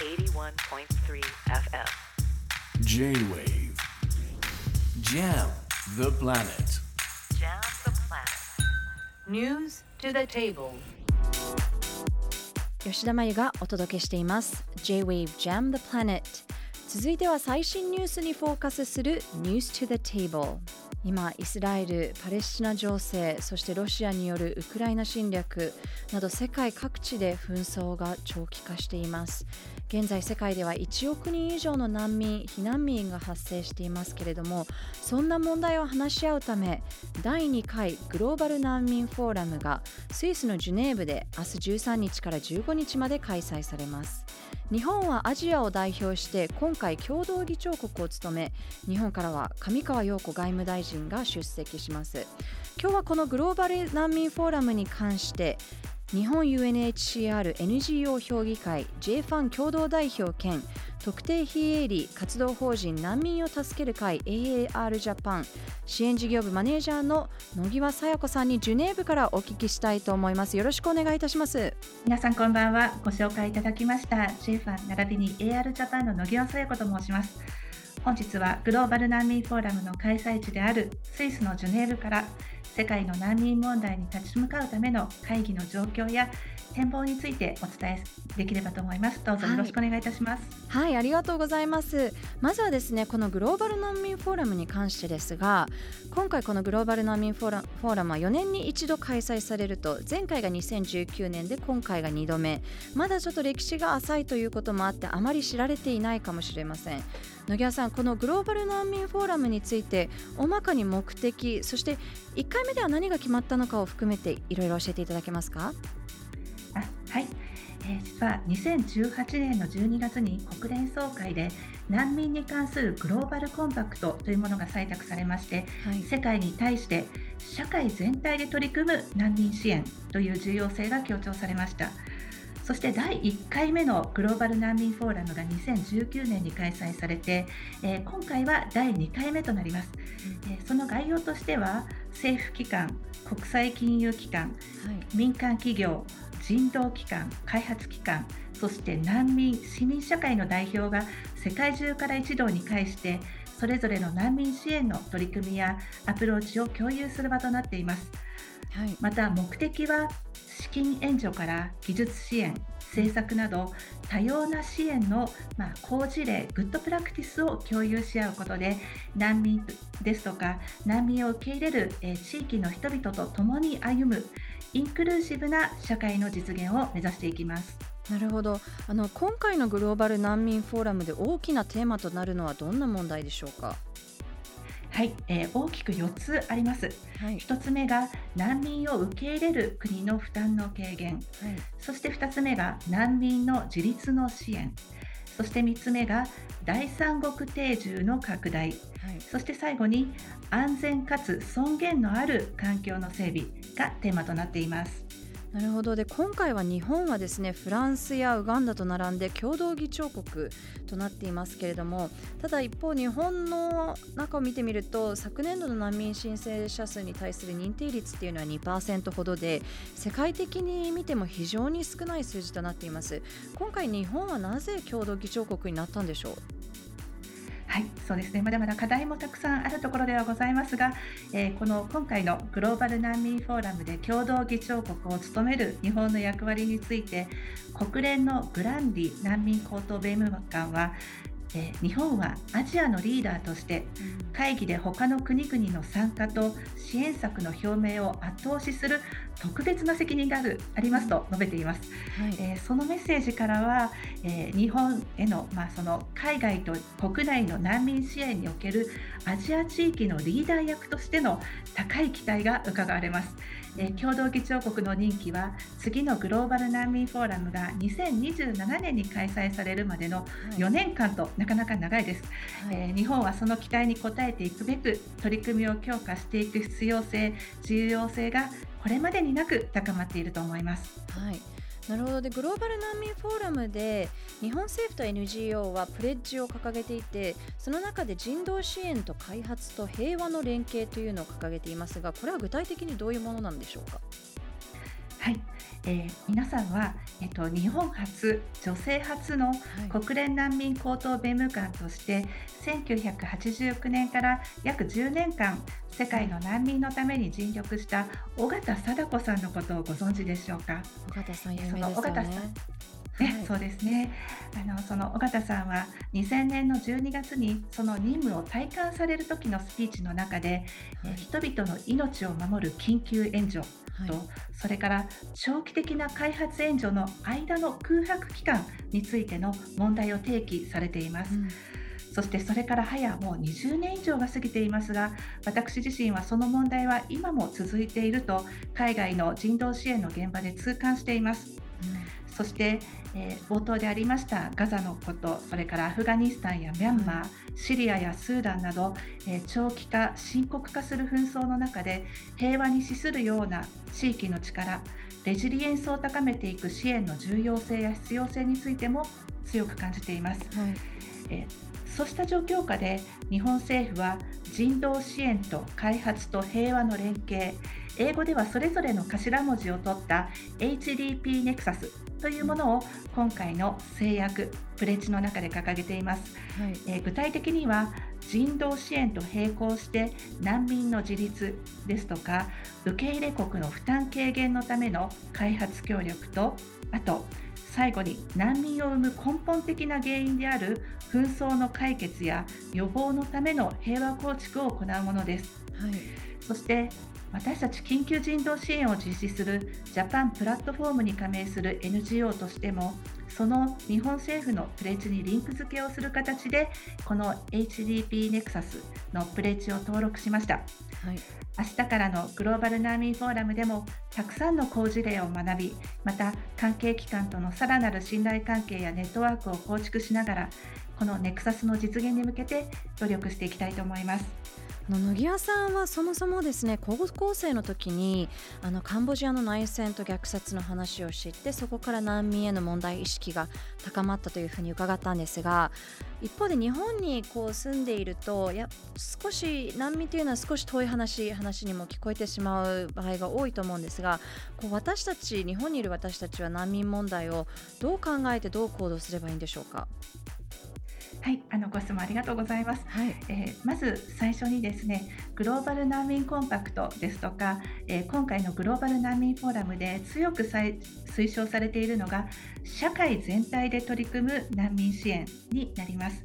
81.3 FM. J-Wave Jam the planet Jam the planet. News to the table. 吉田真由がお届けしています J-Wave Jam the Planet 続いては最新ニュースにフォーカスする News to the Table 今イスラエルパレスチナ情勢そしてロシアによるウクライナ侵略など世界各地で紛争が長期化しています現在世界では1億人以上の難民避難民が発生していますけれどもそんな問題を話し合うため第2回グローバル難民フォーラムがスイスのジュネーブで明日13日から15日まで開催されます。日本はアジアを代表して今回共同議長国を務め日本からは上川陽子外務大臣が出席します。今日はこのグローバル難民フォーラムに関して日本 UNHCR NGO 評議会 JFAN 共同代表兼特定非営利活動法人難民を助ける会 AAR ジャパン支援事業部マネージャーの野際さや子さんにジュネーブからお聞きしたいと思います。よろしくお願いいたします。皆さんこんばんは。ご紹介いただきました JFAN 並びに AR ジャパンの野際さや子と申します。本日はグローバル難民フォーラムの開催地であるスイスのジュネーブから世界の難民問題に立ち向かうための会議の状況や展望についてお伝えできればと思います。どうぞよろしくお願いいたします。はい、はい、ありがとうございます。まずはですねこのグローバル難民フォーラムに関してですが今回このグローバル難民フォーラフォーラムは4年に一度開催されると前回が2019年で今回が2度目。まだちょっと歴史が浅いということもあってあまり知られていないかもしれません。野際さんこのグローバル難民フォーラムについて大まかに目的そして1回目では何が決まったのかを含めていろいろ教えていただけますか？あはい、えー、実は2018年の12月に国連総会で難民に関するグローバルコンパクトというものが採択されまして、はい、世界に対して社会全体で取り組む難民支援という重要性が強調されました。そして第1回目のグローバル難民フォーラムが2019年に開催されて、えー、今回は第2回目となります、えー、その概要としては政府機関国際金融機関、はい、民間企業人道機関、開発機関、そして難民、市民社会の代表が世界中から一堂に会してそれぞれの難民支援の取り組みやアプローチを共有する場となっています。はい、また目的は資金援助から技術支援、政策など多様な支援の、まあ、好事例、グッドプラクティスを共有し合うことで難民ですとか難民を受け入れる、え地域の人々と共に歩むインクルーシブな社会の実現を目指していきます。なるほどあの今回のグローバル難民フォーラムで大きなテーマとなるのはどんな問題でしょうか？はい、えー、大きく4つあります。はい、1つ目が難民を受け入れる国の負担の軽減、はい、そして2つ目が難民の自立の支援、そして3つ目が第三国定住の拡大、はい、そして最後に安全かつ尊厳のある環境の整備がテーマとなっています。なるほどで今回は日本はですねフランスやウガンダと並んで共同議長国となっていますけれどもただ一方日本の中を見てみると昨年度の難民申請者数に対する認定率っていうのは2%ほどで世界的に見ても非常に少ない数字となっています。今回日本はなぜ共同議長国になったんでしょう？い、そうですね。まだまだ課題もたくさんあるところではございますが、えー、この今回のグローバル難民フォーラムで共同議長国を務める日本の役割について、国連のグランディ難民高等弁務官は、えー、日本はアジアのリーダーとして会議で他の国々の参加と支援策の表明を後押しする特別な責任があるありますと述べています、はい、えー、そのメッセージからは、えー、日本への,、まあその海外と国内の難民支援におけるアジア地域のリーダー役としての高い期待が伺われます、えー、共同議長国の任期は次のグローバル難民フォーラムが2027年に開催されるまでの4年間となかなか長いです、はい、えー、日本はその期待に応えていくべく取り組みを強化していく必要性重要性がこれまでになく高まっていると思います。はいなるほどでグローバル難民フォーラムで日本政府と NGO はプレッジを掲げていてその中で人道支援と開発と平和の連携というのを掲げていますがこれは具体的にどういうものなんでしょうか？はい、えー、皆さんは、えっと、日本初女性初の国連難民高等弁務官として、はい、1989年から約10年間世界の難民のために尽力した尾形貞子さんのことをご存知でしょうか？尾形さん有名ですよねね、はい、そうですね。あのその尾形さんは2000年の12月にその任務を体感される時のスピーチの中で、はい、人々の命を守る緊急援助と、はい、それから長期的な開発援助の間の空白期間についての問題を提起されています。うん。そしてそれから早もう20年以上が過ぎていますが私自身はその問題は今も続いていると海外の人道支援の現場で痛感しています。うん、そして、えー、冒頭でありましたガザのことそれからアフガニスタンやミャンマー、シリアやスーダンなど、えー、長期化深刻化する紛争の中で平和に資するような地域の力レジリエンスを高めていく支援の重要性や必要性についても強く感じています。はい、えそうした状況下で日本政府は人道支援と開発と平和の連携英語ではそれぞれの頭文字を取った HDP ネクサスというものを今回の制約プレッジの中で掲げています、はい、えー、具体的には人道支援と並行して難民の自立ですとか受け入れ国の負担軽減のための開発協力とあと最後に難民を生む根本的な原因である紛争の解決や予防のための平和構築を行うものです。はい、そして私たち緊急人道支援を実施するジャパンプラットフォームに加盟する NGO としてもその日本政府のプレッジにリンク付けをする形でこの HDP ネクサスのプレッジを登録しました、はい、明日からのグローバル難民フォーラムでもたくさんの好事例を学びまた関係機関とのさらなる信頼関係やネットワークを構築しながらこのネクサスの実現に向けて努力していきたいと思います。の野際さんはそもそもですね高校生の時にあのカンボジアの内戦と虐殺の話を知ってそこから難民への問題意識が高まったというふうに伺ったんですが一方で日本にこう住んでいるとや少し難民というのは少し遠い話話にも聞こえてしまう場合が多いと思うんですがこう私たち日本にいる私たちは難民問題をどう考えてどう行動すればいいんでしょうか？はい、あのご質問ありがとうございます。はい、えー、まず最初にですね、グローバル難民コンパクトですとか、えー、今回のグローバル難民フォーラムで強く推奨されているのが社会全体で取り組む難民支援になります。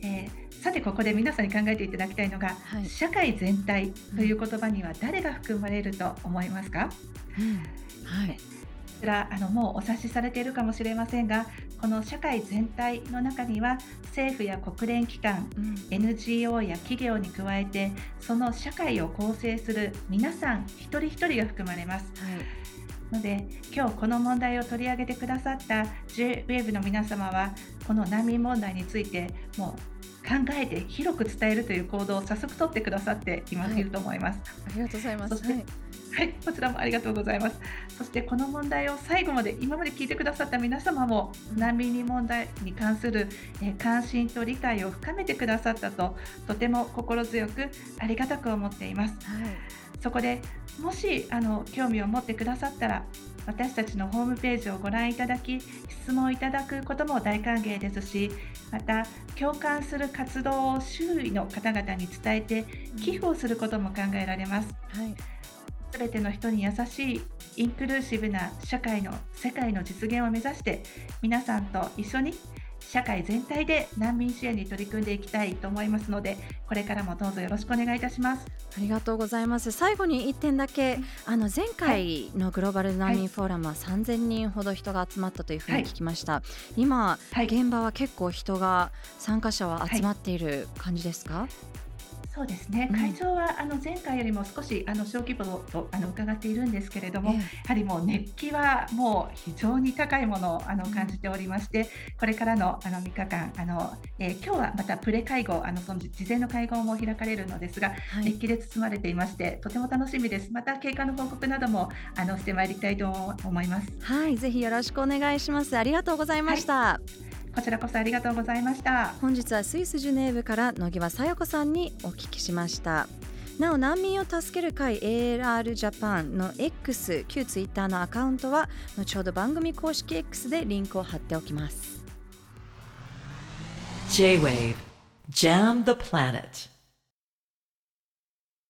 えー、さてここで皆さんに考えていただきたいのが、はい、社会全体という言葉には誰が含まれると思いますか、うん、はい。こちらあのもうお察しされているかもしれませんがこの社会全体の中には政府や国連機関、うん、NGO や企業に加えてその社会を構成する皆さん一人一人が含まれます。はいので今日この問題を取り上げてくださった JWAVE の皆様はこの難民問題についてもう考えて広く伝えるという行動を早速取ってくださっています、はい、ると思います。ありがとうございます。そして、はいはい、こちらもありがとうございます。そしてこの問題を最後まで今まで聞いてくださった皆様も難民問題に関する、え関心と理解を深めてくださったととても心強くありがたく思っています。はい、そこでもしあの興味を持ってくださったら私たちのホームページをご覧いただき質問いただくことも大歓迎ですしまた共感する活動を周囲の方々に伝えて寄付をすることも考えられます。はいすべての人に優しいインクルーシブな社会の世界の実現を目指して皆さんと一緒に社会全体で難民支援に取り組んでいきたいと思いますのでこれからもどうぞよろしくお願いいたします。ありがとうございます。最後に1点だけあの前回のグローバル難民フォーラムは3000人ほど人が集まったというふうに聞きました、はい、今、はい、現場は結構人が参加者は集まっている感じですか、はいそうですね、会場はあの前回よりも少しあの小規模とあの伺っているんですけれども、やはりもう熱気はもう非常に高いものをあの感じておりまして、これからのあの3日間あの、えー、今日はまたプレ会合あのその事前の会合も開かれるのですが、はい、熱気で包まれていましてとても楽しみです。また経過の報告などもあのしてまいりたいと思います。はい、ぜひよろしくお願いします。ありがとうございました。はいこちらこそありがとうございました。本日はスイスジュネーブから野際さよ子さんにお聞きしました。なお難民を助ける会 ALR ジャパンの X 旧 Twitter のアカウントは後ほど番組公式 X でリンクを貼っておきます。J-Wave Jam the Planet